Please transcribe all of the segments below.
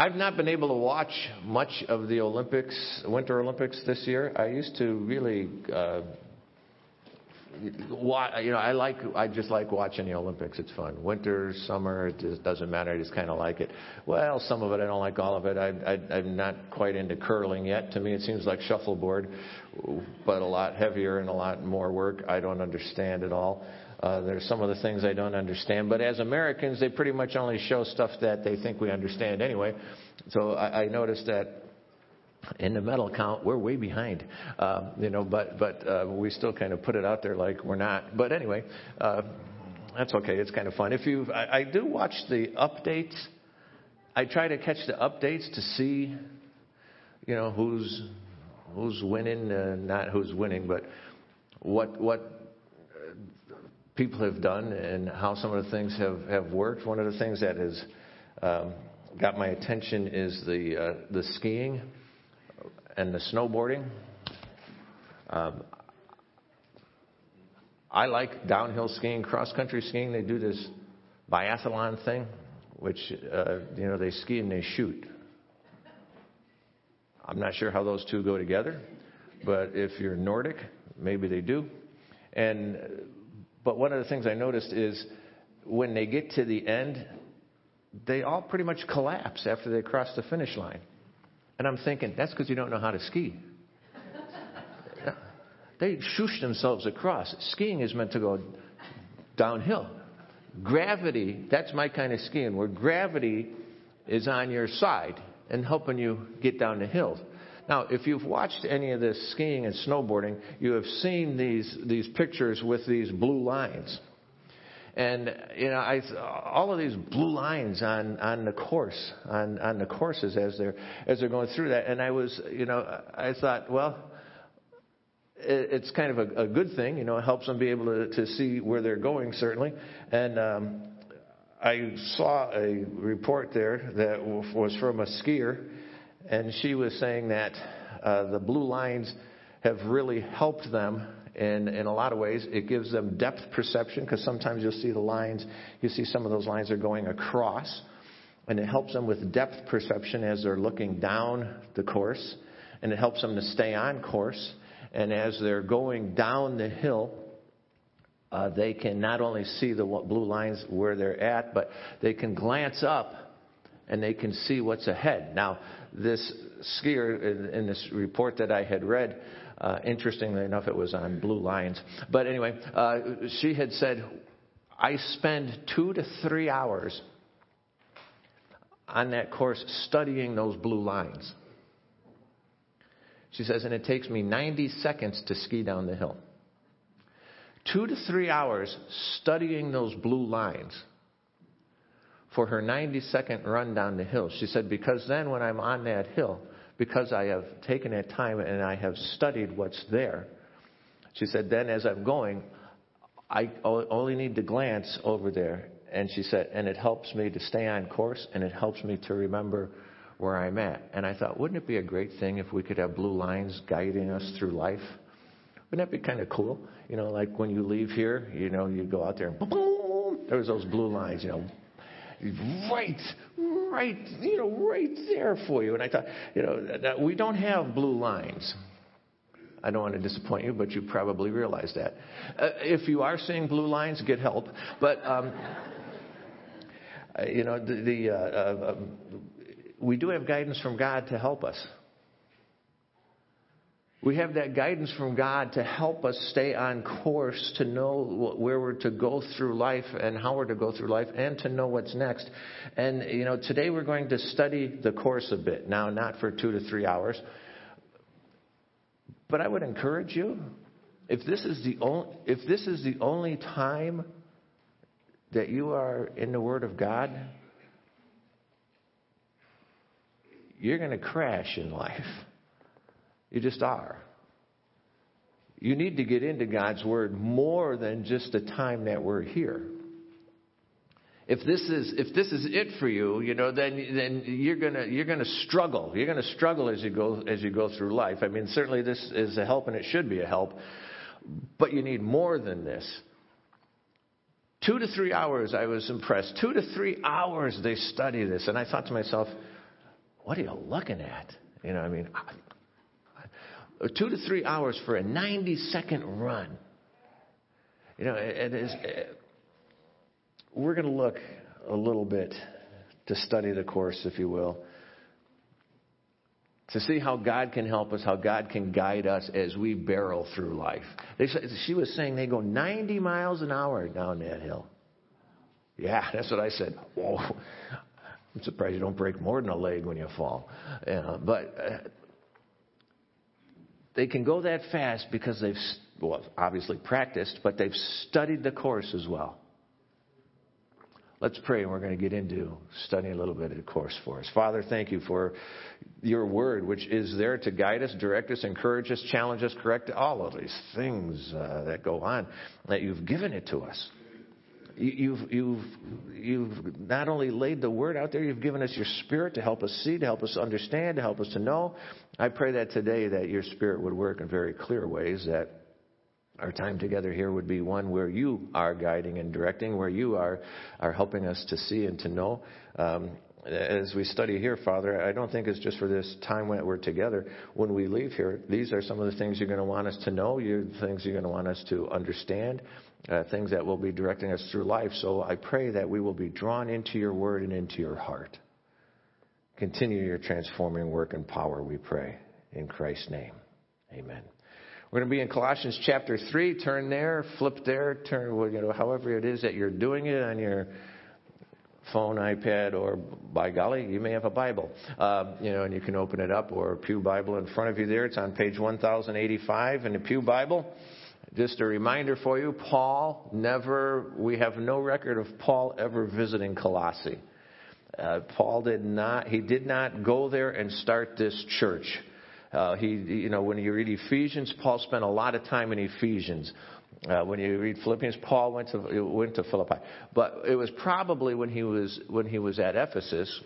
I've not been able to watch much of the Olympics, Winter Olympics this year. I used to really. Uh, you know, I like, I just like watching the Olympics. It's fun. Winter, summer, it just doesn't matter. I just kind of like it. Well, some of it, I don't like all of it. I, I, I'm not quite into curling yet. To me, it seems like shuffleboard, but a lot heavier and a lot more work. I don't understand it all. Uh, there's some of the things I don't understand. But as Americans, they pretty much only show stuff that they think we understand anyway. So I, I noticed that in the medal count, we're way behind, uh, you know. But but uh, we still kind of put it out there like we're not. But anyway, uh, that's okay. It's kind of fun. If you, I, I do watch the updates. I try to catch the updates to see, you know, who's who's winning, uh, not who's winning, but what what people have done and how some of the things have have worked. One of the things that has um, got my attention is the uh, the skiing and the snowboarding. Um, I like downhill skiing, cross country skiing. They do this biathlon thing, which uh, you know they ski and they shoot. I'm not sure how those two go together, but if you're Nordic, maybe they do. And but one of the things I noticed is when they get to the end, they all pretty much collapse after they cross the finish line. And I'm thinking, that's because you don't know how to ski. they shoosh themselves across. Skiing is meant to go downhill. Gravity, that's my kind of skiing, where gravity is on your side and helping you get down the hill. Now, if you've watched any of this skiing and snowboarding, you have seen these, these pictures with these blue lines. And you know, I, all of these blue lines on on the course, on on the courses as they're as they're going through that, and I was, you know, I thought, well, it, it's kind of a, a good thing, you know, it helps them be able to to see where they're going certainly, and. um I saw a report there that was from a skier, and she was saying that uh, the blue lines have really helped them in, in a lot of ways. It gives them depth perception because sometimes you'll see the lines, you see some of those lines are going across, and it helps them with depth perception as they're looking down the course, and it helps them to stay on course. And as they're going down the hill, uh, they can not only see the blue lines where they're at, but they can glance up and they can see what's ahead. Now, this skier in, in this report that I had read uh, interestingly enough, it was on Blue Lines. But anyway, uh, she had said, I spend two to three hours on that course studying those blue lines. She says, and it takes me 90 seconds to ski down the hill. Two to three hours studying those blue lines for her 90 second run down the hill. She said, because then when I'm on that hill, because I have taken that time and I have studied what's there. She said, then as I'm going, I only need to glance over there. And she said, and it helps me to stay on course and it helps me to remember where I'm at. And I thought, wouldn't it be a great thing if we could have blue lines guiding us through life? Wouldn't that be kind of cool? You know, like when you leave here, you know, you go out there and boom, there's those blue lines, you know, right, right, you know, right there for you. And I thought, you know, we don't have blue lines. I don't want to disappoint you, but you probably realize that. Uh, if you are seeing blue lines, get help. But um, uh, you know, the, the uh, uh, um, we do have guidance from God to help us. We have that guidance from God to help us stay on course, to know where we're to go through life and how we're to go through life, and to know what's next. And, you know, today we're going to study the course a bit. Now, not for two to three hours. But I would encourage you, if this is the only, if this is the only time that you are in the Word of God, you're going to crash in life. You just are. You need to get into God's Word more than just the time that we're here. If this is if this is it for you, you know, then then you're gonna you're gonna struggle. You're gonna struggle as you go as you go through life. I mean, certainly this is a help and it should be a help, but you need more than this. Two to three hours, I was impressed. Two to three hours they study this, and I thought to myself, what are you looking at? You know, I mean, two to three hours for a 90 second run. You know, it is, we're going to look a little bit to study the course, if you will, to see how God can help us, how God can guide us as we barrel through life. They, she was saying they go 90 miles an hour down that hill. Yeah, that's what I said. Whoa. I'm surprised you don't break more than a leg when you fall. Yeah, but uh, they can go that fast because they've, well, obviously practiced, but they've studied the course as well. Let's pray, and we're going to get into studying a little bit of the course for us. Father, thank you for your word, which is there to guide us, direct us, encourage us, challenge us, correct all of these things uh, that go on, that you've given it to us. You've, you've, you've not only laid the word out there, you've given us your spirit to help us see, to help us understand, to help us to know. I pray that today that your spirit would work in very clear ways, that our time together here would be one where you are guiding and directing, where you are, are helping us to see and to know. Um, as we study here, Father, I don't think it's just for this time when we're together. When we leave here, these are some of the things you're going to want us to know, you're the things you're going to want us to understand, uh, things that will be directing us through life. So I pray that we will be drawn into your word and into your heart. Continue your transforming work and power, we pray. In Christ's name, amen. We're going to be in Colossians chapter 3. Turn there, flip there, turn, you know, however it is that you're doing it on your phone, iPad, or by golly, you may have a Bible. Uh, you know, and you can open it up or a Pew Bible in front of you there. It's on page 1085 in the Pew Bible. Just a reminder for you, Paul never, we have no record of Paul ever visiting Colossae. Uh, Paul did not, he did not go there and start this church. Uh, he, you know, when you read Ephesians, Paul spent a lot of time in Ephesians. Uh, when you read Philippians, Paul went to went to Philippi, but it was probably when he was when he was at Ephesus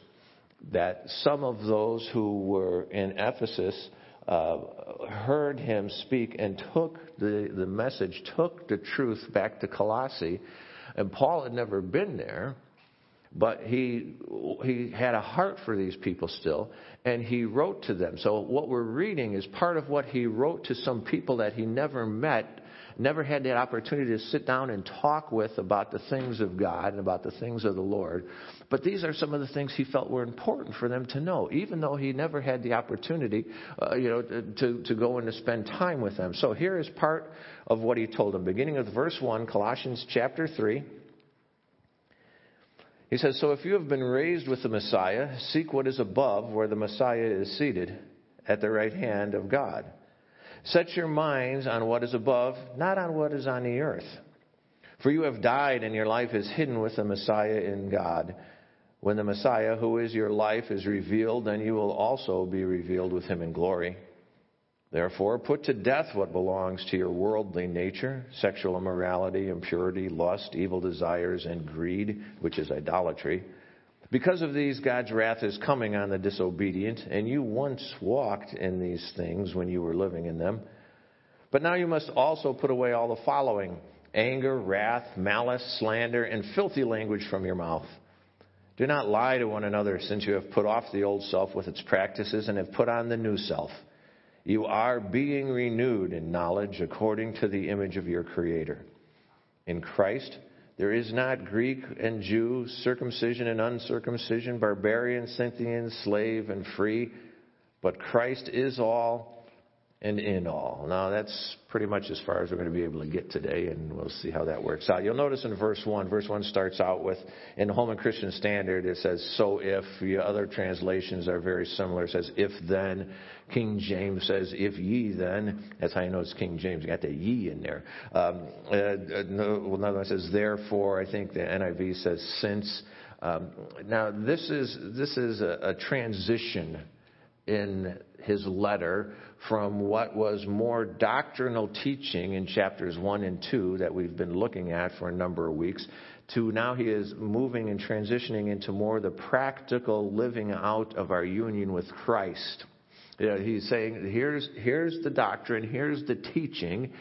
that some of those who were in Ephesus uh, heard him speak and took the the message, took the truth back to Colossae, and Paul had never been there, but he he had a heart for these people still, and he wrote to them. So what we're reading is part of what he wrote to some people that he never met, never had that opportunity to sit down and talk with about the things of God and about the things of the Lord. But these are some of the things he felt were important for them to know, even though he never had the opportunity, uh, you know, to, to go and to spend time with them. So here is part of what he told them, beginning with verse 1, Colossians chapter 3. He says, So if you have been raised with the Messiah, seek what is above, where the Messiah is seated at the right hand of God. Set your minds on what is above, not on what is on the earth. For you have died, and your life is hidden with the Messiah in God. When the Messiah, who is your life, is revealed, then you will also be revealed with him in glory. Therefore, put to death what belongs to your worldly nature sexual immorality, impurity, lust, evil desires, and greed, which is idolatry. Because of these, God's wrath is coming on the disobedient, and you once walked in these things when you were living in them. But now you must also put away all the following anger, wrath, malice, slander, and filthy language from your mouth. Do not lie to one another, since you have put off the old self with its practices and have put on the new self you are being renewed in knowledge according to the image of your Creator. In Christ, there is not Greek and Jew, circumcision and uncircumcision, barbarian, Scythian, slave and free, but Christ is all and in all. Now, that's pretty much as far as we're going to be able to get today, and we'll see how that works out. You'll notice in verse 1, verse 1 starts out with, in the Holman Christian Standard, it says, so if. The other translations are very similar. It says, if then. King James says, if ye then. That's how you know it's King James. You got the ye in there. Um, uh, uh another one says, therefore. I think the NIV says, since. Um, now, this is, this is a, a transition in his letter from what was more doctrinal teaching in chapters 1 and 2 that we've been looking at for a number of weeks to now he is moving and transitioning into more the practical living out of our union with Christ. You know, he's saying, here's, here's the doctrine, here's the teaching,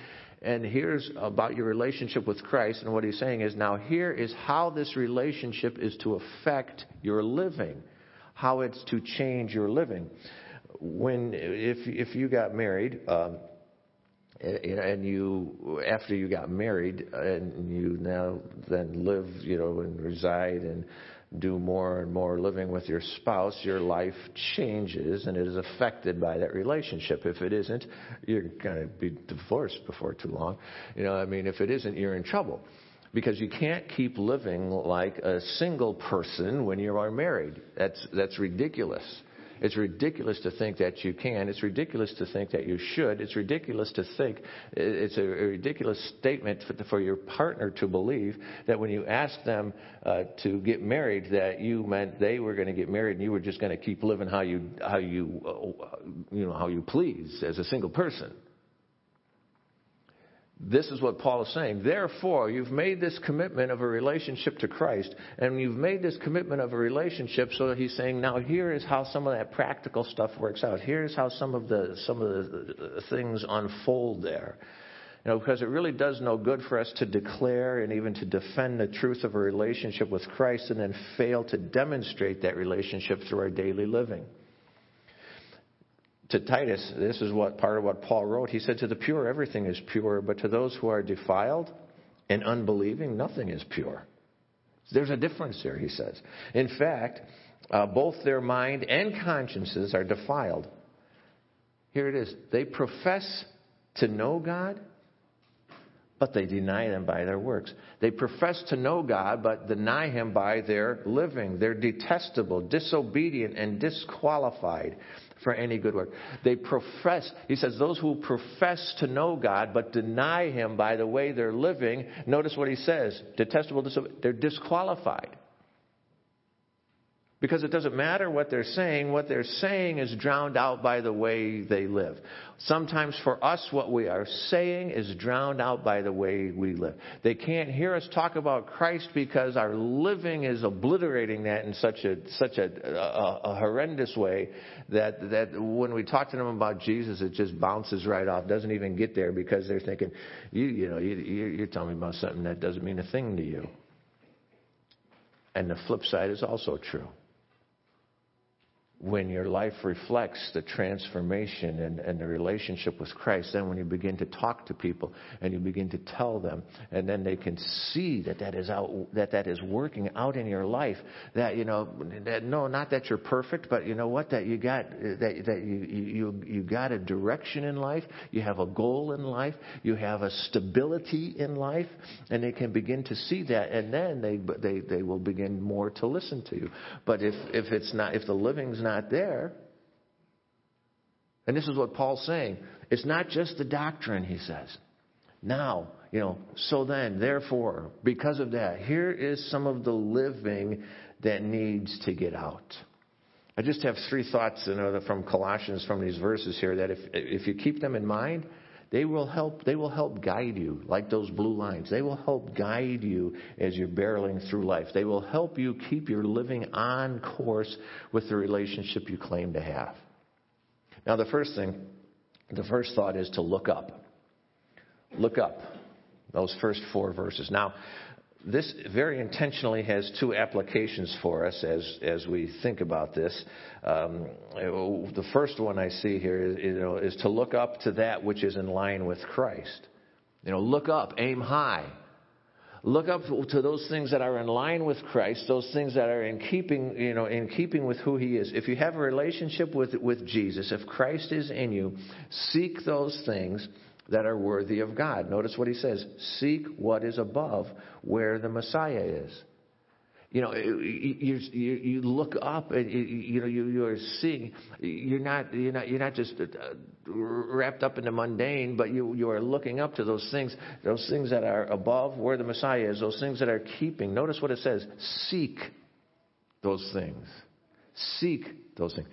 and here's about your relationship with Christ. And what he's saying is, now here is how this relationship is to affect your living how it's to change your living. When, if, if you got married, um, and you after you got married and you now then live you know and reside and do more and more living with your spouse your life changes and it is affected by that relationship. If it isn't you're going to be divorced before too long. You know i mean if it isn't you're in trouble. Because you can't keep living like a single person when you are married. That's that's ridiculous it's ridiculous to think that you can. It's ridiculous to think that you should. It's ridiculous to think, it's a ridiculous statement for your partner to believe that when you ask them uh, to get married, that you meant they were going to get married and you were just going to keep living how you, how you, uh, you know, how you please as a single person. This is what Paul is saying. Therefore, you've made this commitment of a relationship to Christ, and you've made this commitment of a relationship so he's saying, now here is how some of that practical stuff works out. Here's how some of the, some of the things unfold there. You know, because it really does no good for us to declare and even to defend the truth of a relationship with Christ and then fail to demonstrate that relationship through our daily living to Titus, this is what part of what Paul wrote. He said, To the pure, everything is pure, but to those who are defiled and unbelieving, nothing is pure. There's a difference here, he says. In fact, uh, both their mind and consciences are defiled. Here it is. They profess to know God, but they deny Him by their works. They profess to know God, but deny Him by their living. They're detestable, disobedient, and disqualified for any good work. They profess, he says, those who profess to know God but deny Him by the way they're living, notice what he says detestable, they're disqualified. Because it doesn't matter what they're saying, what they're saying is drowned out by the way they live. Sometimes for us, what we are saying is drowned out by the way we live. They can't hear us talk about Christ because our living is obliterating that in such a, such a, a, a horrendous way that, that when we talk to them about Jesus, it just bounces right off, doesn't even get there because they're thinking, you, you know, you, you're telling me about something that doesn't mean a thing to you. And the flip side is also true when your life reflects the transformation and, and, the relationship with Christ, then when you begin to talk to people and you begin to tell them, and then they can see that that is out, that that is working out in your life. That you know, that no, not that you're perfect, but you know what? That you got that that you you you got a direction in life. You have a goal in life. You have a stability in life, and they can begin to see that, and then they they they will begin more to listen to you. But if if it's not if the living's not not there. And this is what Paul's saying. It's not just the doctrine, he says. Now, you know, so then, therefore, because of that, here is some of the living that needs to get out. I just have three thoughts you know, from Colossians from these verses here that if, if you keep them in mind, they will help, they will help guide you, like those blue lines. They will help guide you as you're barreling through life. They will help you keep your living on course with the relationship you claim to have. Now, the first thing, the first thought is to look up. Look up. Those first four verses. Now, this very intentionally has two applications for us as, as we think about this. Um, the first one I see here is, you know, is to look up to that which is in line with Christ. You know, look up, aim high. Look up to those things that are in line with Christ, those things that are in keeping, you know, in keeping with who He is. If you have a relationship with, with Jesus, if Christ is in you, seek those things that are worthy of God. Notice what he says seek what is above where the Messiah is. You know, you, you, you look up and you know you, you are seeing. You're not you're not you're not just uh, wrapped up in the mundane, but you you are looking up to those things, those things that are above where the Messiah is, those things that are keeping. Notice what it says: seek those things. Seek those things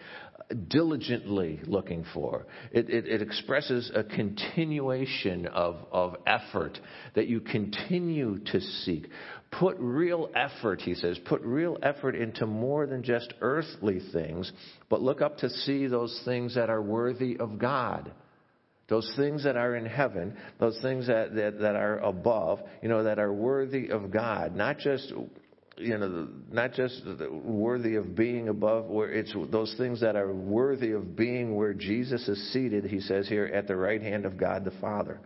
diligently looking for. It, it, it, expresses a continuation of, of effort that you continue to seek. Put real effort, he says, put real effort into more than just earthly things, but look up to see those things that are worthy of God. Those things that are in heaven, those things that, that, that are above, you know, that are worthy of God. Not just you know, not just worthy of being above, where it's those things that are worthy of being where Jesus is seated, he says here, at the right hand of God the Father.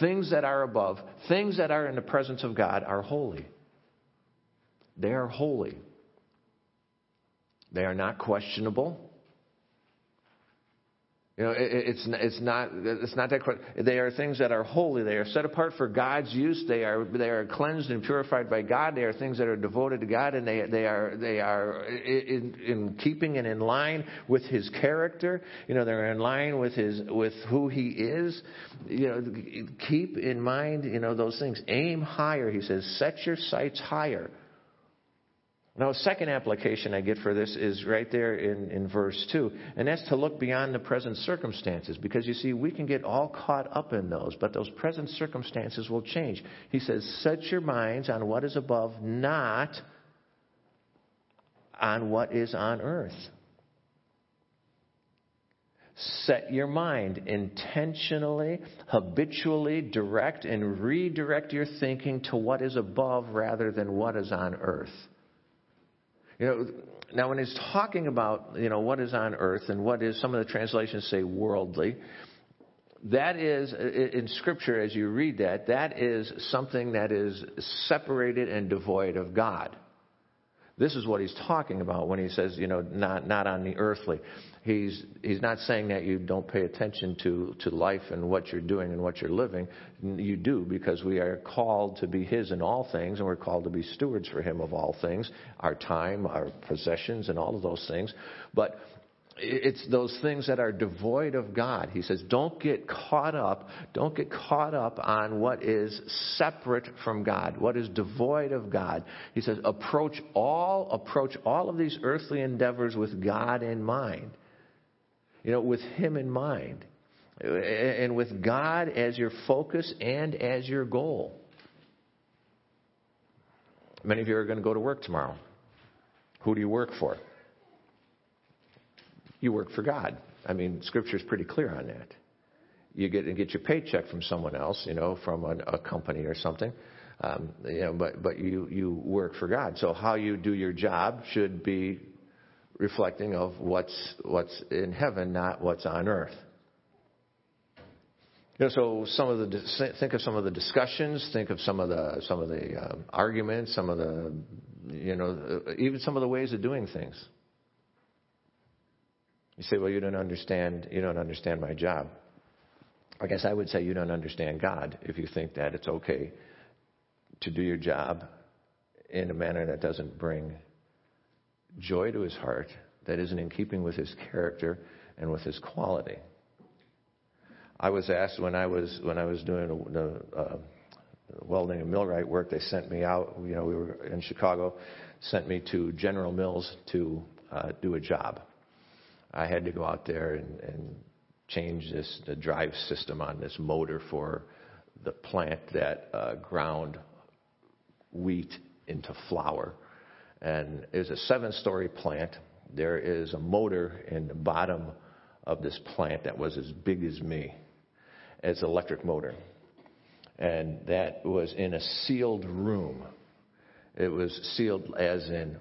Things that are above, things that are in the presence of God are holy. They are holy. They are not questionable. You know, it, it's it's not it's not that they are things that are holy. They are set apart for God's use. They are they are cleansed and purified by God. They are things that are devoted to God, and they they are they are in, in keeping and in line with His character. You know, they're in line with His with who He is. You know, keep in mind you know those things. Aim higher. He says, set your sights higher. Now, second application I get for this is right there in, in verse 2, and that's to look beyond the present circumstances, because you see, we can get all caught up in those, but those present circumstances will change. He says, Set your minds on what is above, not on what is on earth. Set your mind intentionally, habitually direct and redirect your thinking to what is above rather than what is on earth. You know, now when he's talking about, you know, what is on earth and what is, some of the translations say worldly, that is, in Scripture, as you read that, that is something that is separated and devoid of God. This is what he's talking about when he says, you know, not, not on the earthly. He's, he's not saying that you don't pay attention to, to life and what you're doing and what you're living. You do because we are called to be his in all things and we're called to be stewards for him of all things, our time, our possessions, and all of those things. But it's those things that are devoid of God. He says, don't get caught up, don't get caught up on what is separate from God, what is devoid of God. He says, approach all, approach all of these earthly endeavors with God in mind. You know, with Him in mind. And with God as your focus and as your goal. Many of you are going to go to work tomorrow. Who do you work for? You work for God. I mean, Scripture is pretty clear on that. You get get your paycheck from someone else, you know, from a, a company or something. Um, you know, but but you you work for God. So how you do your job should be reflecting of what's what's in heaven, not what's on earth. You know, so some of the think of some of the discussions, think of some of the some of the um, arguments, some of the you know even some of the ways of doing things. You say, well, you don't understand, you don't understand my job. I guess I would say you don't understand God if you think that it's okay to do your job in a manner that doesn't bring joy to his heart, that isn't in keeping with his character and with his quality. I was asked when I was when I was doing the uh, welding and millwright work, they sent me out. You know, we were in Chicago, sent me to General Mills to uh, do a job. I had to go out there and, and change this the drive system on this motor for the plant that uh, ground wheat into flour. And it was a seven-story plant. There is a motor in the bottom of this plant that was as big as me. It's an electric motor. And that was in a sealed room. It was sealed as in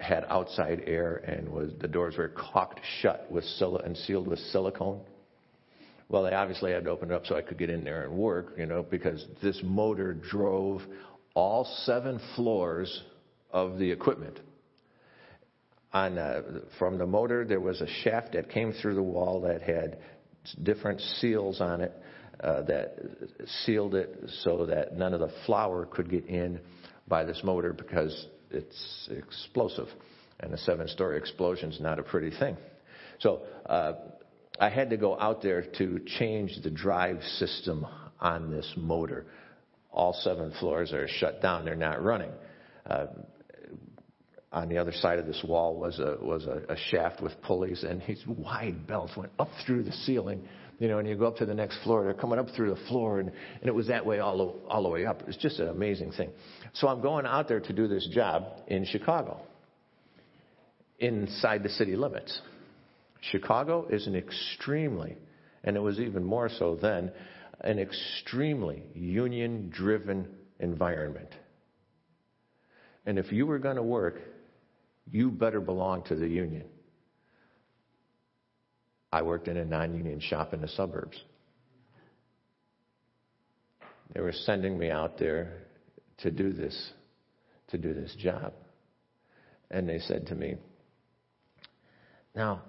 had outside air and was the doors were caulked shut with sil- and sealed with silicone. Well, they obviously had to open it up so I could get in there and work, you know, because this motor drove all seven floors of the equipment. On uh, from the motor, there was a shaft that came through the wall that had different seals on it uh, that sealed it so that none of the flour could get in by this motor because it's explosive, and a seven-story explosion is not a pretty thing. So uh, I had to go out there to change the drive system on this motor. All seven floors are shut down; they're not running. Uh, on the other side of this wall was a was a, a shaft with pulleys, and these wide belts went up through the ceiling. You know, and you go up to the next floor, they're coming up through the floor, and, and it was that way all the, all the way up. It was just an amazing thing. So I'm going out there to do this job in Chicago, inside the city limits. Chicago is an extremely, and it was even more so then, an extremely union driven environment. And if you were going to work, you better belong to the union. I worked in a non union shop in the suburbs. They were sending me out there to do this, to do this job. And they said to me, Now,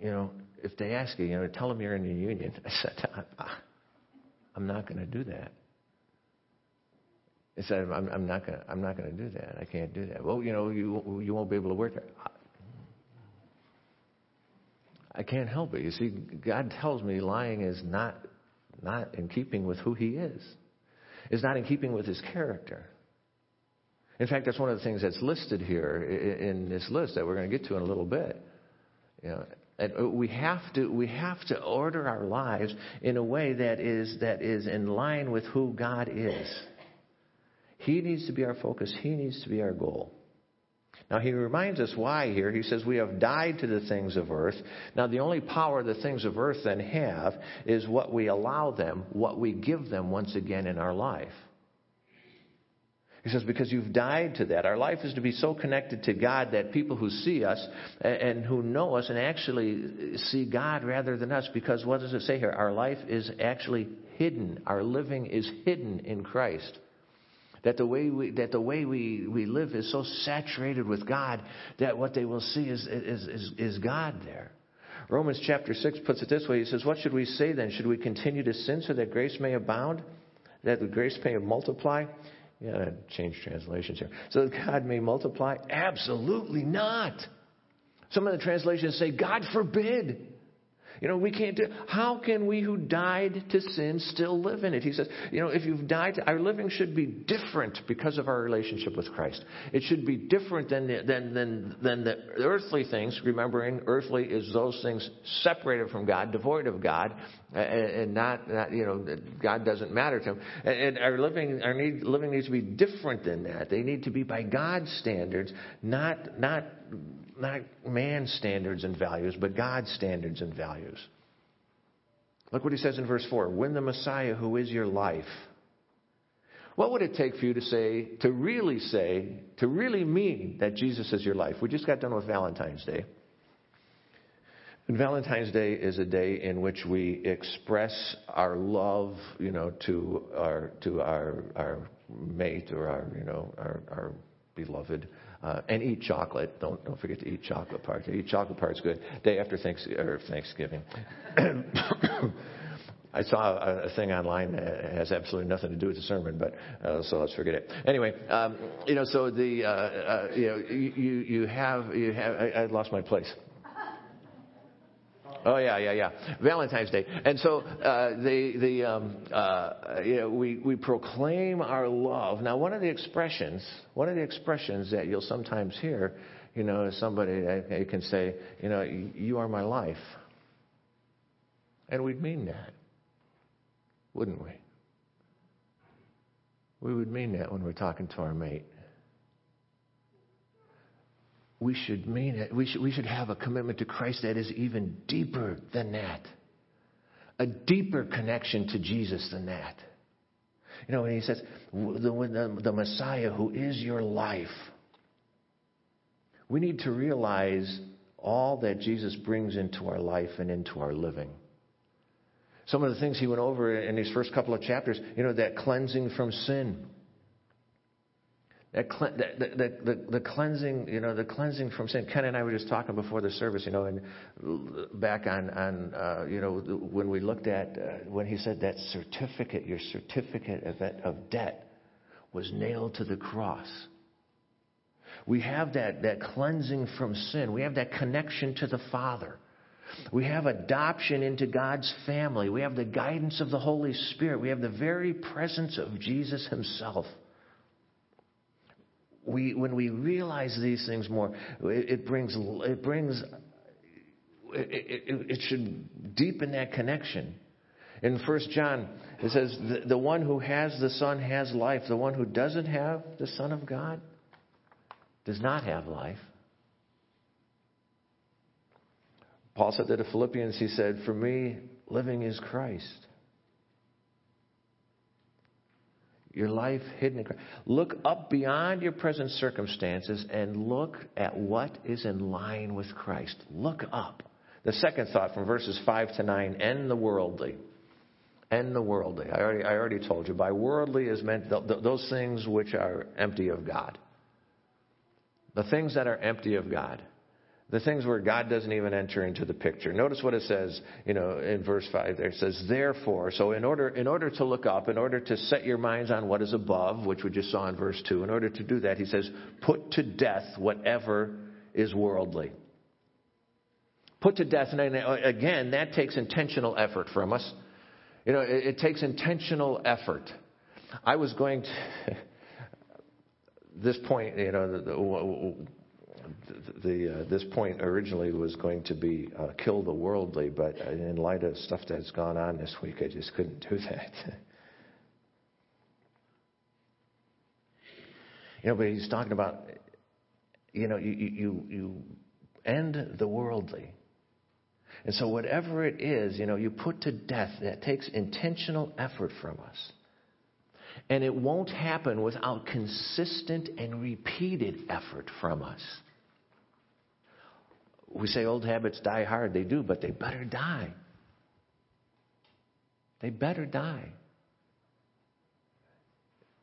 you know, if they ask you, you know, tell them you're in the union. I said, I'm not going to do that. I said, I'm, I'm not going to, do that. I can't do that. Well, you know, you, you won't be able to work there. I can't help it. You see, God tells me lying is not, not in keeping with who He is. It's not in keeping with His character. In fact, that's one of the things that's listed here in this list that we're going to get to in a little bit. You know, and uh, we have to we have to order our lives in a way that is that is in line with who God is. He needs to be our focus. He needs to be our goal. Now, he reminds us why here. He says, We have died to the things of earth. Now, the only power the things of earth then have is what we allow them, what we give them once again in our life. He says, because you've died to that. Our life is to be so connected to God that people who see us and who know us and actually see God rather than us, because what does it say here? Our life is actually hidden. Our living is hidden in Christ. That the way we, that the way we, we live is so saturated with God that what they will see is, is, is, is God there. Romans chapter 6 puts it this way He says, What should we say then? Should we continue to sin so that grace may abound? That the grace may multiply? Yeah, change translations here. So that God may multiply? Absolutely not. Some of the translations say, God forbid. You know, we can't do. How can we who died to sin still live in it? He says, you know, if you've died, our living should be different because of our relationship with Christ. It should be different than the, than than than the earthly things. Remembering, earthly is those things separated from God, devoid of God, and and not, not you know, God doesn't matter to them. And our living, our need, living needs to be different than that. They need to be by God's standards, not not not man's standards and values, but God's standards and values. Look what he says in verse 4 When the Messiah, who is your life, what would it take for you to say, to really say, to really mean that Jesus is your life? We just got done with Valentine's Day. And Valentine's Day is a day in which we express our love, you know, to our to our our mate or our you know our, our beloved. Uh, and eat chocolate. Don't don't forget to eat chocolate part. Eat chocolate part's good. Day after Thanksgiving. I saw a, a, thing online that has absolutely nothing to do with the sermon, but uh, so let's forget it. Anyway, um, you know, so the uh, uh, you know you you have you have I, I lost my place. Oh yeah, yeah, yeah. Valentine's Day, and so uh, the the um, uh, you know, we we proclaim our love. Now, one of the expressions, one of the expressions that you'll sometimes hear, you know, somebody can say, you know, you are my life, and we'd mean that, wouldn't we? We would mean that when we're talking to our mate we should mean it. We should, we should have a commitment to Christ that is even deeper than that. A deeper connection to Jesus than that. You know, when he says, the, the, the Messiah who is your life, we need to realize all that Jesus brings into our life and into our living. Some of the things he went over in these first couple of chapters, you know, that cleansing from sin that the, the, the, cleansing, you know, the cleansing from sin. Ken and I were just talking before the service, you know, and back on, on uh, you know, when we looked at, uh, when he said that certificate, your certificate of, of debt was nailed to the cross. We have that, that cleansing from sin. We have that connection to the Father. We have adoption into God's family. We have the guidance of the Holy Spirit. We have the very presence of Jesus Himself we, when we realize these things more, it, it brings, it brings, it, it, it, should deepen that connection. In First John, it says, the, the one who has the Son has life. The one who doesn't have the Son of God does not have life. Paul said that to Philippians, he said, For me, living is Christ. Your life hidden in Christ. Look up beyond your present circumstances and look at what is in line with Christ. Look up. The second thought from verses 5 to 9 end the worldly. End the worldly. I already, I already told you. By worldly is meant th- th- those things which are empty of God. The things that are empty of God. The things where God doesn't even enter into the picture. Notice what it says, you know, in verse 5 there. It says, therefore. So in order, in order to look up, in order to set your minds on what is above, which we just saw in verse 2, in order to do that, he says, put to death whatever is worldly. Put to death, and uh, again, that takes intentional effort from us. You know, it, it takes intentional effort. I was going to, this point, you know, the, uh, this point originally was going to be uh, kill the worldly, but in light of stuff that's gone on this week, I just couldn't do that. you know, but he's talking about, you know, you, you, you end the worldly. And so, whatever it is, you know, you put to death, that takes intentional effort from us. And it won't happen without consistent and repeated effort from us. We say old habits die hard. They do, but they better die. They better die.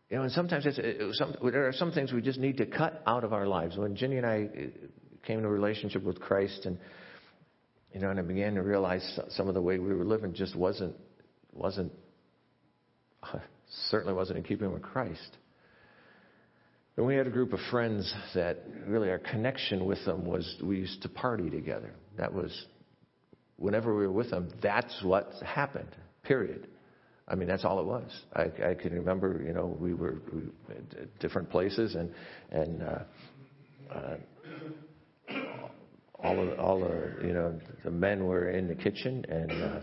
You know, and sometimes it's, it, some, there are some things we just need to cut out of our lives. When Ginny and I uh, came into a relationship with Christ and you know, and I began to realize some of the way we were living just wasn't wasn't certainly wasn't in keeping with Christ. And we had a group of friends that really our connection with them was we used to party together. That was whenever we were with them, that's what happened. Period. I mean, that's all it was. I, I can remember, you know, we were we, at different places, and and uh, uh, all of all the you know the men were in the kitchen and uh,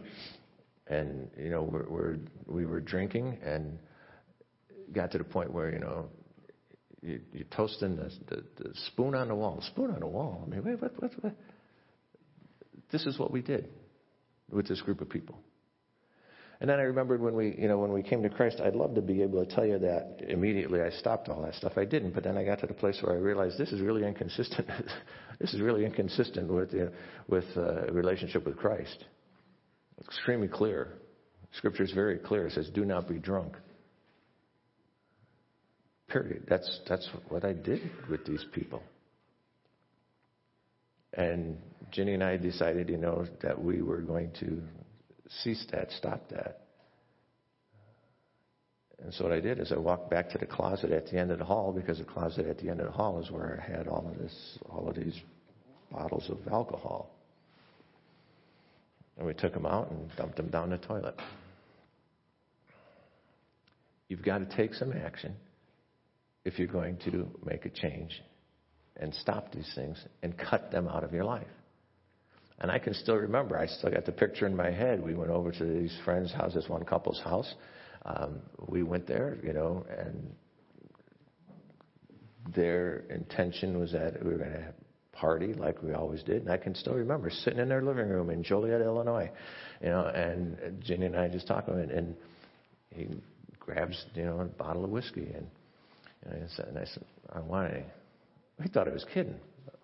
and you know we're, we're we were drinking and got to the point where you know you, you're toasting the, the, the spoon on the wall spoon on the wall I mean wait what, what what this is what we did with this group of people and then I remembered when we, you know, when we came to Christ, I'd love to be able to tell you that immediately I stopped all that stuff. I didn't, but then I got to the place where I realized this is really inconsistent. this is really inconsistent with you know, with uh, relationship with Christ. It's extremely clear. Scripture is very clear. It says, "Do not be drunk." Period. That's that's what I did with these people. And Ginny and I decided, you know, that we were going to cease that, stop that. And so what I did is I walked back to the closet at the end of the hall because the closet at the end of the hall is where I had all of this, all of these bottles of alcohol. And we took them out and dumped them down the toilet. You've got to take some action if you're going to make a change and stop these things and cut them out of your life. And I can still remember, I still got the picture in my head. We went over to these friends' house, this one couple's house. Um, we went there, you know, and their intention was that we were going to party like we always did. And I can still remember sitting in their living room in Joliet, Illinois, you know, and Ginny and I just talking, and, and he grabs, you know, a bottle of whiskey, and, and I said, and I said, I want any. He thought I was kidding.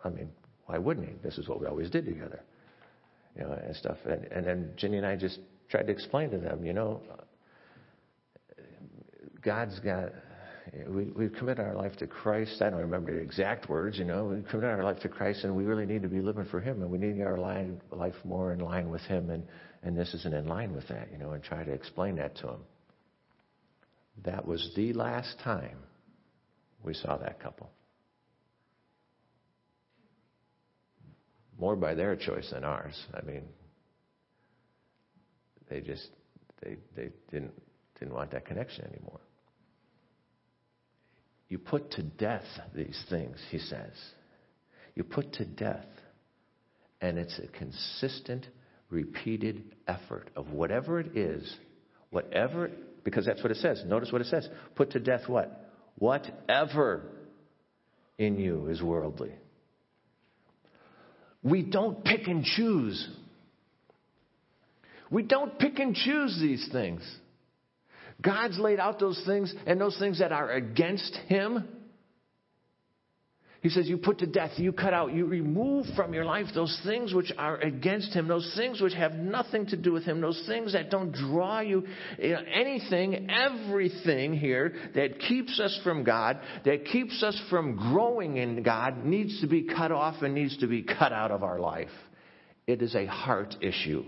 I mean, why wouldn't he? This is what we always did together you know, and stuff. And, and then Ginny and I just tried to explain to them, you know, God's got, we, we've committed our life to Christ. I don't remember the exact words, you know, we've committed our life to Christ and we really need to be living for Him and we need our line, life more in line with Him and, and this isn't in line with that, you know, and try to explain that to Him. That was the last time we saw that couple. more by their choice than ours. I mean, they just they they didn't didn't want that connection anymore. You put to death these things, he says. You put to death, and it's a consistent, repeated effort of whatever it is, whatever, because that's what it says. Notice what it says. Put to death what? Whatever in you is worldly. We don't pick and choose. We don't pick and choose these things. God's laid out those things and those things that are against Him. He says, You put to death, you cut out, you remove from your life those things which are against Him, those things which have nothing to do with Him, those things that don't draw you, anything, everything here that keeps us from God, that keeps us from growing in God, needs to be cut off and needs to be cut out of our life. It is a heart issue.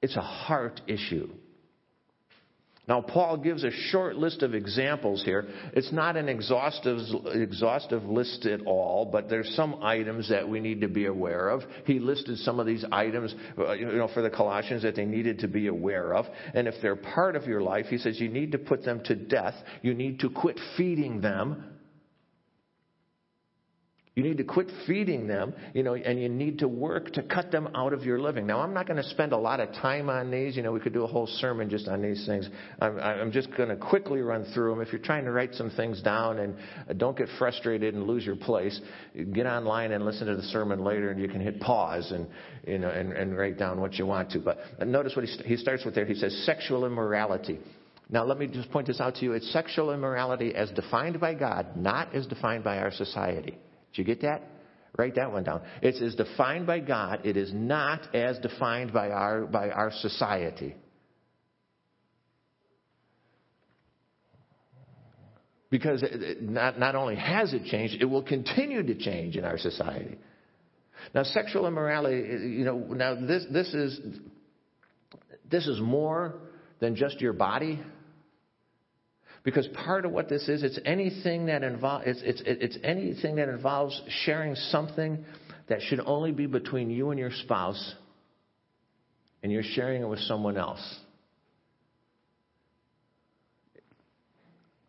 It's a heart issue. Now, Paul gives a short list of examples here. It's not an exhaustive, exhaustive list at all, but there's some items that we need to be aware of. He listed some of these items, uh, you know, for the Colossians that they needed to be aware of. And if they're part of your life, he says you need to put them to death. You need to quit feeding them you need to quit feeding them, you know, and you need to work to cut them out of your living. Now, I'm not going to spend a lot of time on these. You know, we could do a whole sermon just on these things. I'm, I'm just going to quickly run through them. If you're trying to write some things down and uh, don't get frustrated and lose your place, get online and listen to the sermon later, and you can hit pause and you know and, and write down what you want to. But uh, notice what he, he starts with there. He says sexual immorality. Now, let me just point this out to you. It's sexual immorality as defined by God, not as defined by our society. Did you get that? Write that one down. It's as defined by God. It is not as defined by our, by our society. Because it, not, not only has it changed, it will continue to change in our society. Now, sexual immorality, you know, now this, this is, this is more than just your body. Because part of what this is, it's anything that involves it's, it's, it's anything that involves sharing something that should only be between you and your spouse, and you're sharing it with someone else.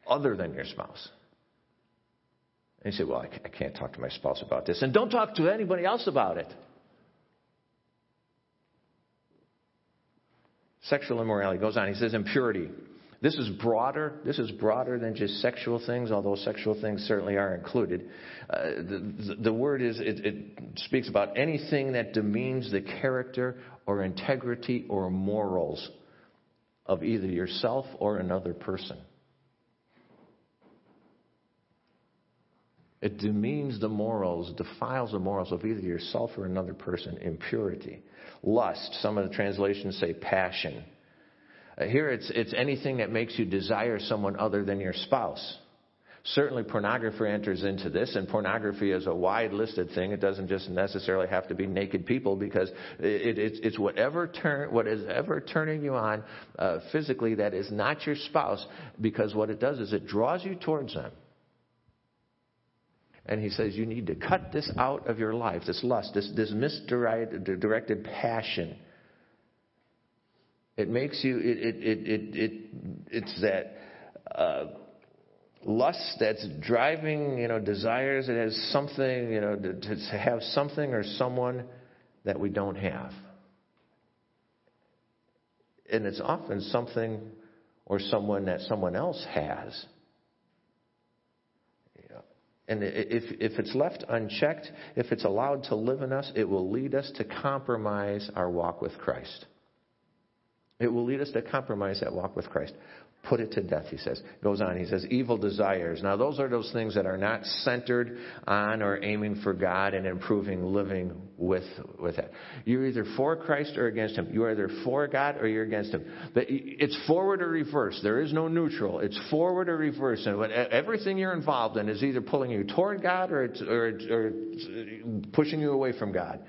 Other than your spouse. And you say, Well, I can't talk to my spouse about this. And don't talk to anybody else about it. Sexual immorality goes on. He says impurity. This is broader. This is broader than just sexual things, although sexual things certainly are included. Uh, the, the, word is, it, it speaks about anything that demeans the character or integrity or morals of either yourself or another person. It demeans the morals, defiles the morals of either yourself or another person. Impurity. Lust. Some of the translations say passion. Uh, here it's, it's anything that makes you desire someone other than your spouse. Certainly, pornography enters into this, and pornography is a wide listed thing. It doesn't just necessarily have to be naked people because it, it, it's whatever turn, what is ever turning you on uh, physically that is not your spouse, because what it does is it draws you towards them. And he says you need to cut this out of your life, this lust, this, this misdirected passion. It makes you, it, it, it, it, it it's that uh, lust that's driving, you know, desires. It has something, you know, to, to have something or someone that we don't have. And it's often something or someone that someone else has. And if, if it's left unchecked, if it's allowed to live in us, it will lead us to compromise our walk with Christ. It will lead us to compromise that walk with Christ. Put it to death, he says. Goes on, he says, evil desires. Now, those are those things that are not centered on or aiming for God and improving living with, with it. You're either for Christ or against Him. You're either for God or you're against Him. But it's forward or reverse. There is no neutral. It's forward or reverse. And everything you're involved in is either pulling you toward God or, it's, or, or pushing you away from God.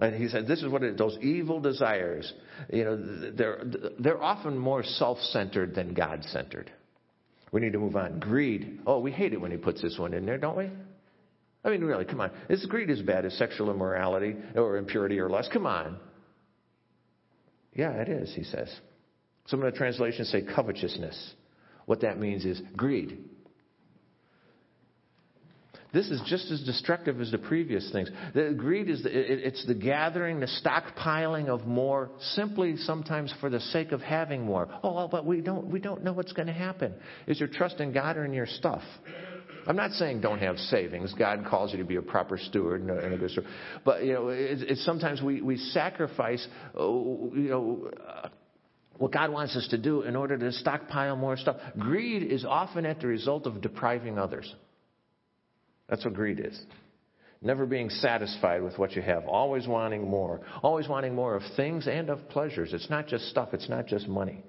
And he said, this is what it, those evil desires, you know, they're, they're often more self-centered than God-centered. We need to move on. Greed. Oh, we hate it when he puts this one in there, don't we? I mean, really, come on. Is greed as bad as sexual immorality or impurity or lust? Come on. Yeah, it is, he says. Some of the translations say covetousness. What that means is greed. This is just as destructive as the previous things. The greed is the, it, it's the gathering, the stockpiling of more, simply sometimes for the sake of having more. Oh, but we don't we don't know what's going to happen. Is your trust in God or in your stuff? I'm not saying don't have savings. God calls you to be a proper steward and a, good steward. But you know, it's, it's sometimes we we sacrifice, uh, you know. Uh, what God wants us to do in order to stockpile more stuff. Greed is often at the result of depriving others. That's what greed is. Never being satisfied with what you have, always wanting more, always wanting more of things and of pleasures. It's not just stuff, it's not just money.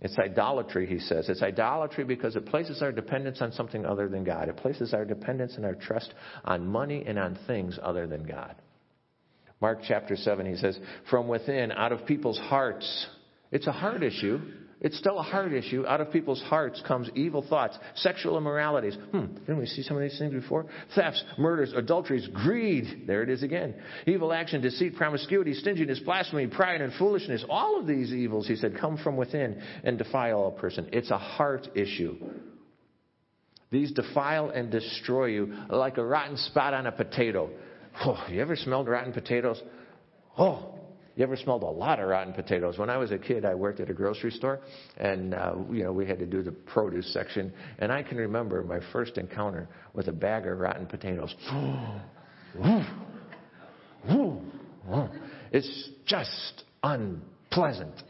It's idolatry, he says. It's idolatry because it places our dependence on something other than God. It places our dependence and our trust on money and on things other than God. Mark chapter 7, he says, From within, out of people's hearts, it's a heart issue. It's still a heart issue. Out of people's hearts comes evil thoughts, sexual immoralities. Hmm, didn't we see some of these things before? Thefts, murders, adulteries, greed. There it is again. Evil action, deceit, promiscuity, stinginess, blasphemy, pride, and foolishness. All of these evils, he said, come from within and defile a person. It's a heart issue. These defile and destroy you like a rotten spot on a potato. Oh, you ever smelled rotten potatoes? Oh, you ever smelled a lot of rotten potatoes? When I was a kid, I worked at a grocery store, and uh, you know we had to do the produce section. And I can remember my first encounter with a bag of rotten potatoes. it's just unpleasant.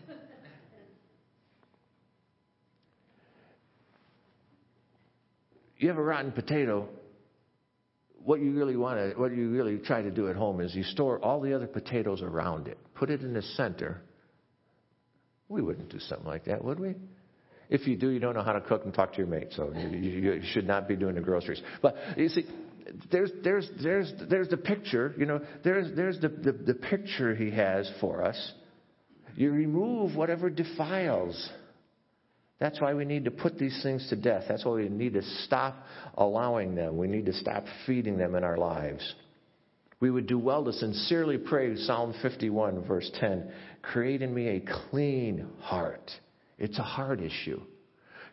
You have a rotten potato, what you really want to, what you really try to do at home is you store all the other potatoes around it, put it in the center. We wouldn't do something like that, would we? If you do, you don't know how to cook and talk to your mate, so you, you should not be doing the groceries. But you see, there's there's there's there's the picture. You know, there's there's the, the, the picture he has for us. You remove whatever defiles that's why we need to put these things to death. That's why we need to stop allowing them. We need to stop feeding them in our lives. We would do well to sincerely pray Psalm 51, verse 10 Create in me a clean heart. It's a heart issue.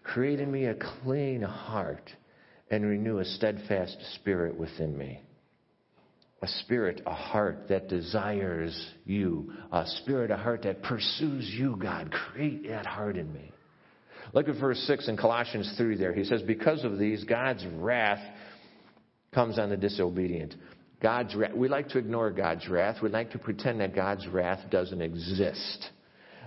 Create in me a clean heart and renew a steadfast spirit within me. A spirit, a heart that desires you. A spirit, a heart that pursues you, God. Create that heart in me. Look at verse 6 in Colossians 3 there. He says, Because of these, God's wrath comes on the disobedient. God's wrath, we like to ignore God's wrath. We like to pretend that God's wrath doesn't exist.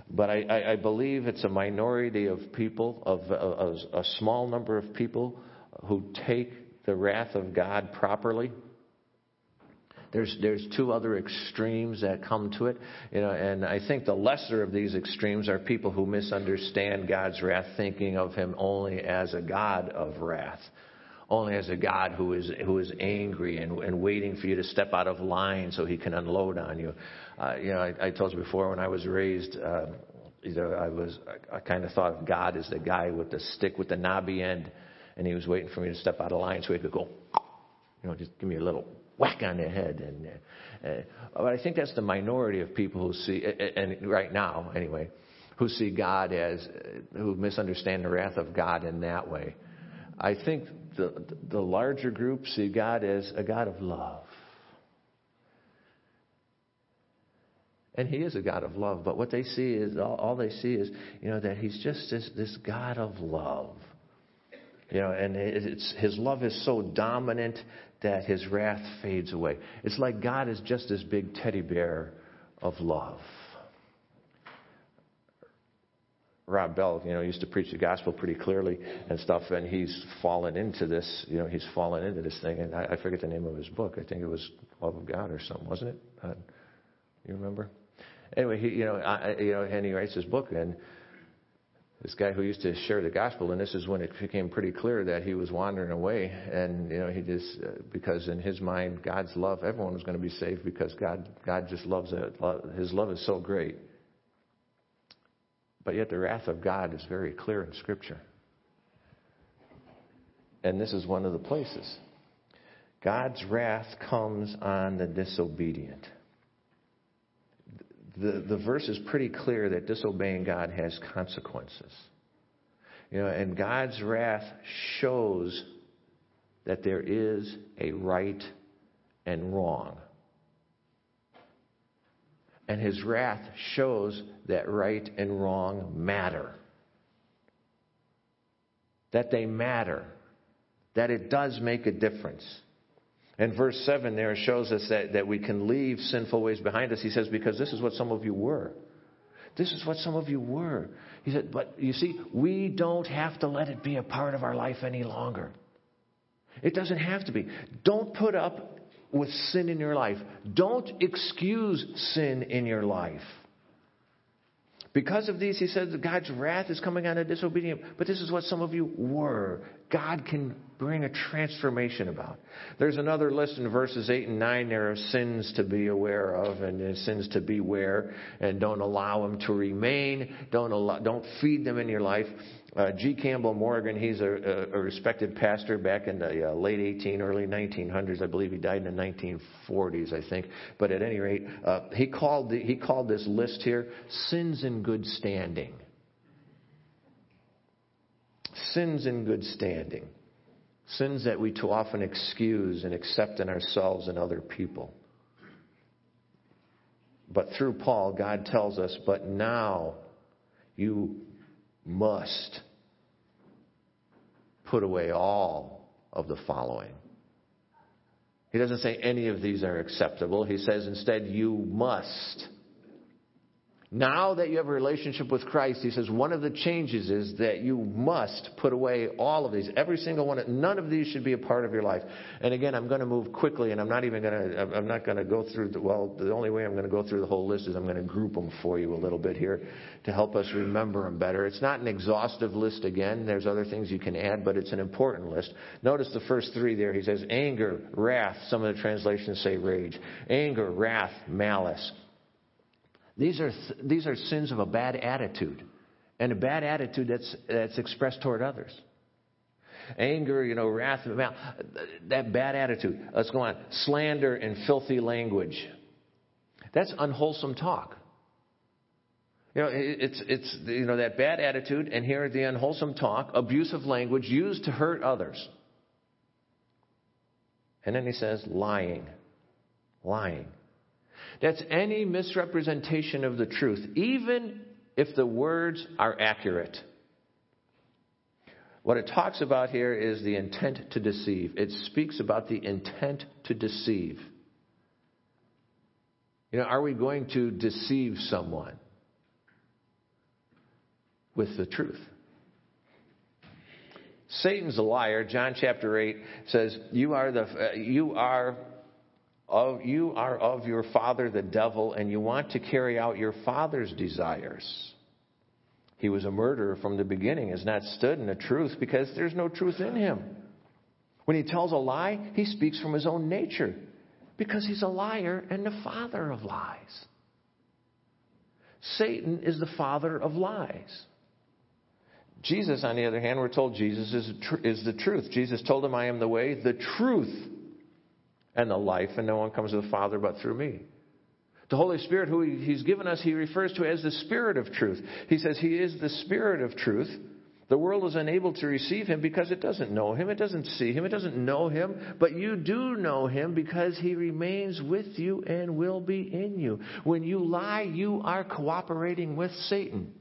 But I, I, I believe it's a minority of people, of, of a small number of people who take the wrath of God properly. There's, there's two other extremes that come to it. You know, and I think the lesser of these extremes are people who misunderstand God's wrath, thinking of Him only as a God of wrath only as a God who is who is angry and, and waiting for you to step out of line so He can unload on you. Uh, you know, I, I told you before when I was raised, uh, you know, I was I, I kind of thought of God as the guy with the stick with the knobby end, and He was waiting for me to step out of line so He could go, you know, just give me a little whack on the head. And uh, uh, but I think that's the minority of people who see, and right now anyway, who see God as, uh, who misunderstand the wrath of God in that way. I think the the larger group see God as a God of love. And he is a God of love, but what they see is all, all they see is, you know, that he's just this, this God of love. You know, and it's, his love is so dominant that his wrath fades away. It's like God is just this big teddy bear of love. Rob Bell, you know, used to preach the gospel pretty clearly and stuff, and he's fallen into this, you know, he's fallen into this thing, and I, I forget the name of his book. I think it was Love of God or something, wasn't it? Uh, you remember? Anyway, he, you know, I, you know, and he writes his book, and this guy who used to share the gospel, and this is when it became pretty clear that he was wandering away, and you know he just uh, because in his mind God's love, everyone was going to be saved because God God just loves it. His love is so great, but yet the wrath of God is very clear in Scripture, and this is one of the places. God's wrath comes on the disobedient the, the verse is pretty clear that disobeying God has consequences. You know, and God's wrath shows that there is a right and wrong. And his wrath shows that right and wrong matter. That they matter. That it does make a difference. And verse 7 there shows us that, that we can leave sinful ways behind us. He says, because this is what some of you were. This is what some of you were. He said, but you see, we don't have to let it be a part of our life any longer. It doesn't have to be. Don't put up with sin in your life. Don't excuse sin in your life. Because of these, he says that God's wrath is coming on a disobedient. But this is what some of you were. God can bring a transformation about. There's another list in verses 8 and 9 there of sins to be aware of and sins to beware, and don't allow them to remain. Don't, allow, don't feed them in your life. Uh, G. Campbell Morgan, he's a, a, respected pastor back in the uh, late 18, early 1900s. I believe he died in the 1940s, I think. But at any rate, uh, he called the, he called this list here "sins in good standing." Sins in good standing, sins that we too often excuse and accept in ourselves and other people. But through Paul, God tells us, "But now you must put away all of the following. He doesn't say any of these are acceptable. He says instead, you must. Now that you have a relationship with Christ, he says one of the changes is that you must put away all of these. Every single one. Of, none of these should be a part of your life. And again, I'm going to move quickly, and I'm not even going to. I'm not going to go through. The, well, the only way I'm going to go through the whole list is I'm going to group them for you a little bit here to help us remember them better. It's not an exhaustive list. Again, there's other things you can add, but it's an important list. Notice the first three there. He says anger, wrath. Some of the translations say rage. Anger, wrath, malice. These are, these are sins of a bad attitude, and a bad attitude that's, that's expressed toward others. Anger, you know, wrath, that bad attitude. Let's go on. Slander and filthy language. That's unwholesome talk. You know, it's, it's, you know, that bad attitude, and here the unwholesome talk, abusive language used to hurt others. And then he says, lying. Lying. That's any misrepresentation of the truth, even if the words are accurate. What it talks about here is the intent to deceive. It speaks about the intent to deceive. You know, are we going to deceive someone with the truth? Satan's a liar. John chapter 8 says, You are, the, uh, you are of, you are of your father the devil, and you want to carry out your father's desires. He was a murderer from the beginning, has not stood in the truth because there's no truth in him. When he tells a lie, he speaks from his own nature because he's a liar and the father of lies. Satan is the father of lies. Jesus, on the other hand, we're told Jesus is, is the truth. Jesus told him, I am the way, the truth, and the life, and no one comes to the Father but through me. The Holy Spirit, who He's given us, He refers to as the Spirit of truth. He says He is the Spirit of truth. The world is unable to receive Him because it doesn't know Him, it doesn't see Him, it doesn't know Him, but you do know Him because He remains with you and will be in you. When you lie, you are cooperating with Satan.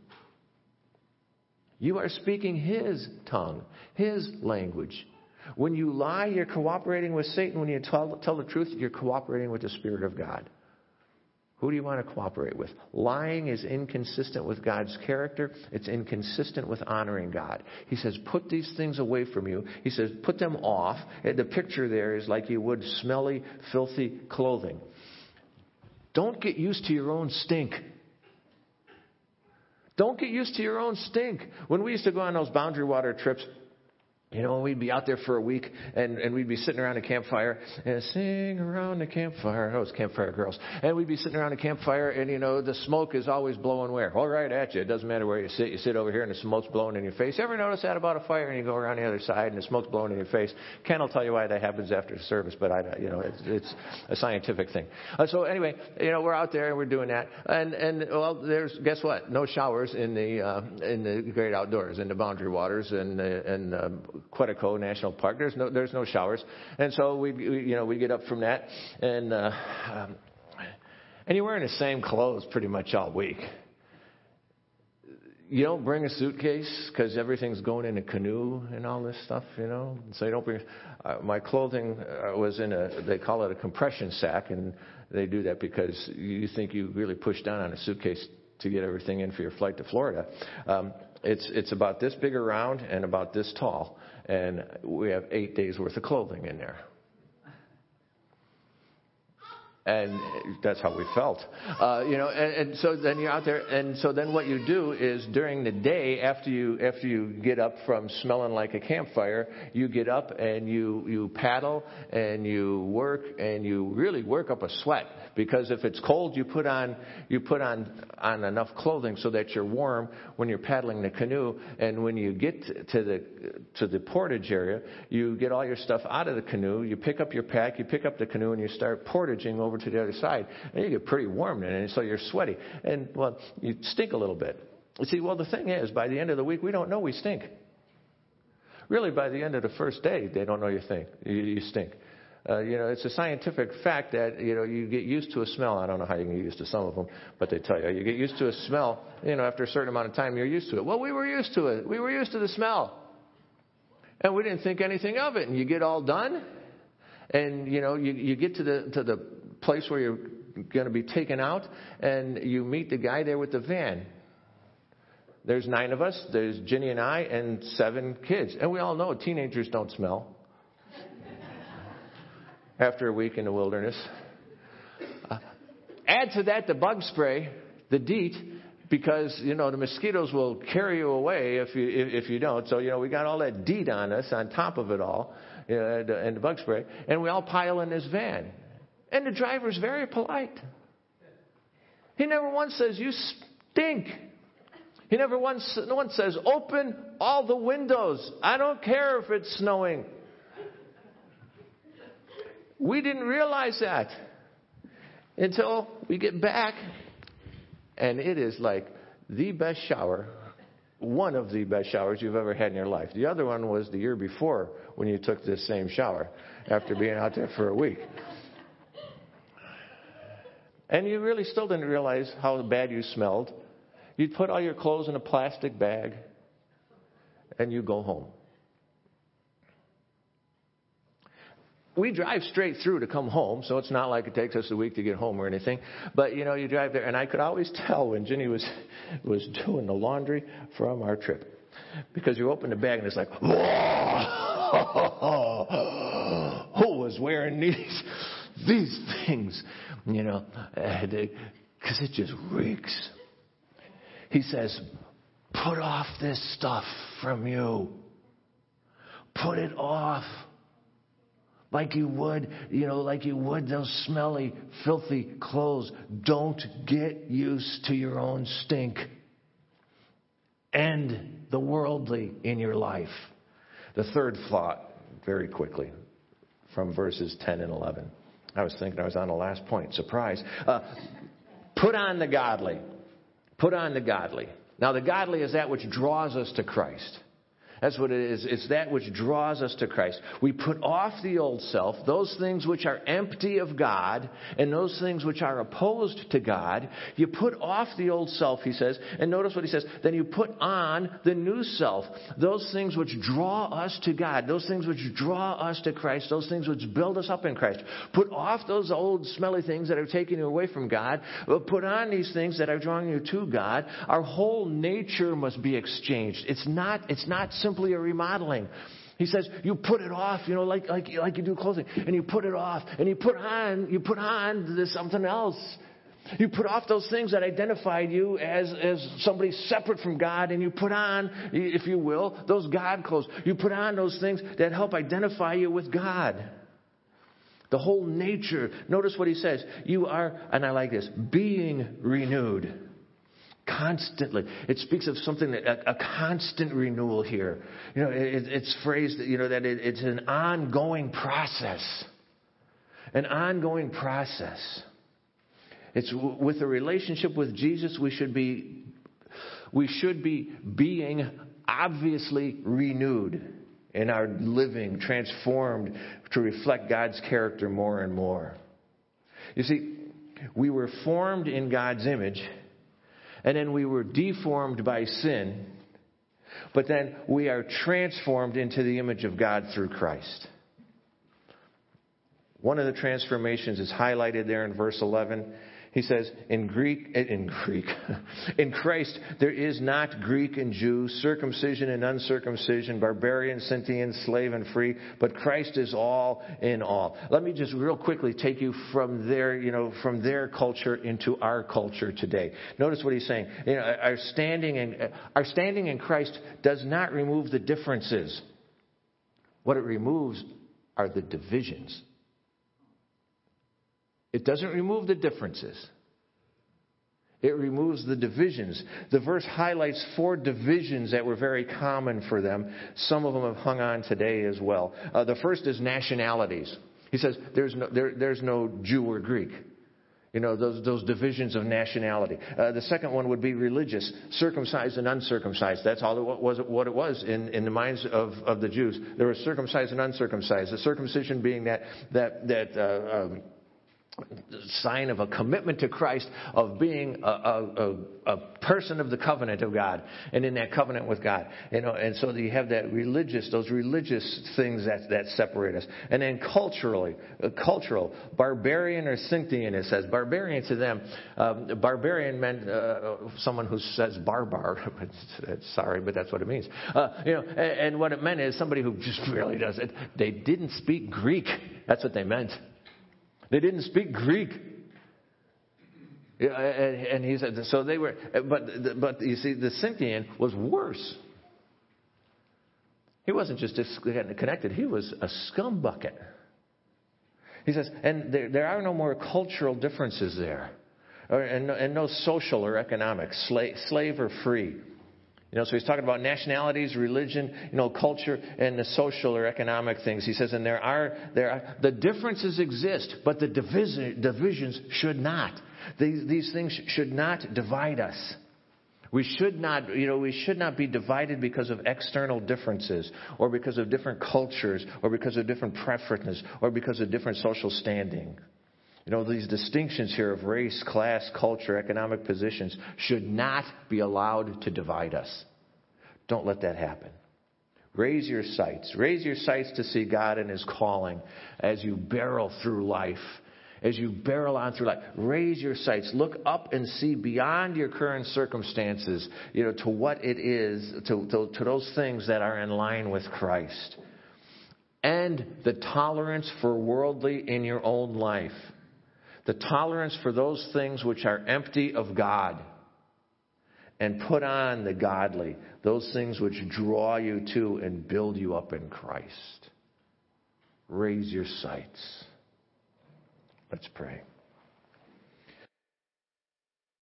You are speaking his tongue, his language. When you lie, you're cooperating with Satan. When you tell, tell the truth, you're cooperating with the Spirit of God. Who do you want to cooperate with? Lying is inconsistent with God's character. It's inconsistent with honoring God. He says, put these things away from you. He says, put them off. The picture there is like you would smelly, filthy clothing. Don't get used to your own stink. Don't get used to your own stink. When we used to go on those boundary water trips, you know, we'd be out there for a week and, and we'd be sitting around a campfire and sing around the campfire. Oh, it's campfire girls. And we'd be sitting around a campfire and, you know, the smoke is always blowing where? All right at you. It doesn't matter where you sit. You sit over here and the smoke's blowing in your face. You ever notice that about a fire and you go around the other side and the smoke's blowing in your face? Ken will tell you why that happens after service, but I, you know, it's, it's a scientific thing. Uh, so anyway, you know, we're out there and we're doing that. And, and well, there's, guess what? No showers in the, uh, in the great outdoors, in the boundary waters and, uh, and, uh, Quetico National Park. There's no there's no showers, and so we, you know we get up from that, and uh, um, and you're wearing the same clothes pretty much all week. You don't bring a suitcase because everything's going in a canoe and all this stuff, you know. So you don't bring. Uh, my clothing uh, was in a they call it a compression sack, and they do that because you think you really push down on a suitcase to get everything in for your flight to Florida. Um, it's it's about this big around and about this tall, and we have eight days worth of clothing in there and that's how we felt. Uh, you know, and, and, so then you're out there, and so then what you do is during the day, after you after you get up from smelling like a campfire, you get up and you you paddle and you work and you really work up a sweat because if it's cold, you put on you put on on enough clothing so that you're warm when you're paddling the canoe, and when you get to the to the portage area, you get all your stuff out of the canoe, you pick up your pack, you pick up the canoe, and you start portaging over to the other side, and you get pretty warm and so you're sweaty, and well, you stink a little bit. You see, well, the thing is, by the end of the week, we don't know we stink. Really, by the end of the first day, they don't know you think you, you stink. Uh, you know, it's a scientific fact that you know you get used to a smell. I don't know how you can get used to some of them, but they tell you you get used to a smell. You know, after a certain amount of time, you're used to it. Well, we were used to it. We were used to the smell, and we didn't think anything of it. And you get all done, and you know, you you get to the to the place where you're going to be taken out, and you meet the guy there with the van. There's nine of us. There's Ginny and I, and seven kids, and we all know teenagers don't smell after a week in the wilderness. Uh, add to that the bug spray, the DEET, because you know the mosquitoes will carry you away if you if, if you don't. So you know we got all that DEET on us on top of it all, and, and the bug spray, and we all pile in this van, and the driver's very polite. He never once says you stink. He never once no one says open all the windows. I don't care if it's snowing. We didn't realize that until we get back, and it is like the best shower, one of the best showers you've ever had in your life. The other one was the year before when you took this same shower after being out there for a week. And you really still didn't realize how bad you smelled. You'd put all your clothes in a plastic bag and you go home. we drive straight through to come home, so it's not like it takes us a week to get home or anything. But you know, you drive there, and I could always tell when Ginny was was doing the laundry from our trip, because you open the bag and it's like, who was wearing these these things, you know, because it just reeks. He says, put off this stuff from you. Put it off like you would, you know, like you would those smelly, filthy clothes. Don't get used to your own stink. and the worldly in your life. The third thought, very quickly, from verses 10 and 11. I was thinking I was on the last point. Surprise. Uh, put on the godly. Put on the godly. Now, the godly is that which draws us to Christ. That's what it is. It's that which draws us to Christ. We put off the old self, those things which are empty of God, and those things which are opposed to God. You put off the old self, he says, and notice what he says. Then you put on the new self, those things which draw us to God, those things which draw us to Christ, those things which build us up in Christ. Put off those old smelly things that are taking you away from God. Put on these things that are drawing you to God. Our whole nature must be exchanged. It's not, it's not simple simply a remodeling. He says you put it off, you know, like like like you do clothing, and you put it off, and you put on you put on this something else. You put off those things that identified you as, as somebody separate from God, and you put on, if you will, those God clothes. You put on those things that help identify you with God. The whole nature. Notice what he says. You are, and I like this, being renewed constantly. It speaks of something, a, a constant renewal here. You know, it, it's phrased, you know, that it, it's an ongoing process. An ongoing process. It's with a relationship with Jesus, we should be, we should be being obviously renewed in our living, transformed to reflect God's character more and more. You see, we were formed in God's image and then we were deformed by sin, but then we are transformed into the image of God through Christ. One of the transformations is highlighted there in verse 11. He says, in Greek, in Greek, in Christ, there is not Greek and Jew, circumcision and uncircumcision, barbarian, Scythian, slave and free, but Christ is all in all. Let me just real quickly take you from their, you know, from their culture into our culture today. Notice what he's saying. You know, our standing in, our standing in Christ does not remove the differences. What it removes are the divisions. It doesn't remove the differences. It removes the divisions. The verse highlights four divisions that were very common for them. Some of them have hung on today as well. Uh, the first is nationalities. He says there's no, there, there's no Jew or Greek. You know, those, those divisions of nationality. Uh, the second one would be religious, circumcised and uncircumcised. That's all it was, what it was in, in the minds of, of the Jews. There was circumcised and uncircumcised. The circumcision being that, that, that, uh, um, sign of a commitment to Christ, of being a, a, a, person of the covenant of God, and in that covenant with God. You know, and so you have that religious, those religious things that, that separate us. And then culturally, uh, cultural, barbarian or Scythian, it says. Barbarian to them, um, barbarian meant uh, someone who says barbar. Sorry, but that's what it means. Uh, you know, and, and what it meant is somebody who just really does it. They didn't speak Greek. That's what they meant. They didn't speak Greek. And he said, so they were, but, but you see, the Scythian was worse. He wasn't just connected, he was a scumbucket. He says, and there, there are no more cultural differences there, or, and, and no social or economic, slave, slave or free. You know, so he's talking about nationalities, religion, you know, culture, and the social or economic things. He says, and there are, there are, the differences exist, but the division, divisions should not. These, these things should not divide us. We should not, you know, we should not be divided because of external differences, or because of different cultures, or because of different preferences, or because of different social standing. You know, these distinctions here of race, class, culture, economic positions should not be allowed to divide us. Don't let that happen. Raise your sights. Raise your sights to see God and His calling as you barrel through life. As you barrel on through life, raise your sights. Look up and see beyond your current circumstances, you know, to what it is, to, to, to those things that are in line with Christ. And the tolerance for worldly in your own life the tolerance for those things which are empty of God, and put on the godly, those things which draw you to and build you up in Christ. Raise your sights. Let's pray.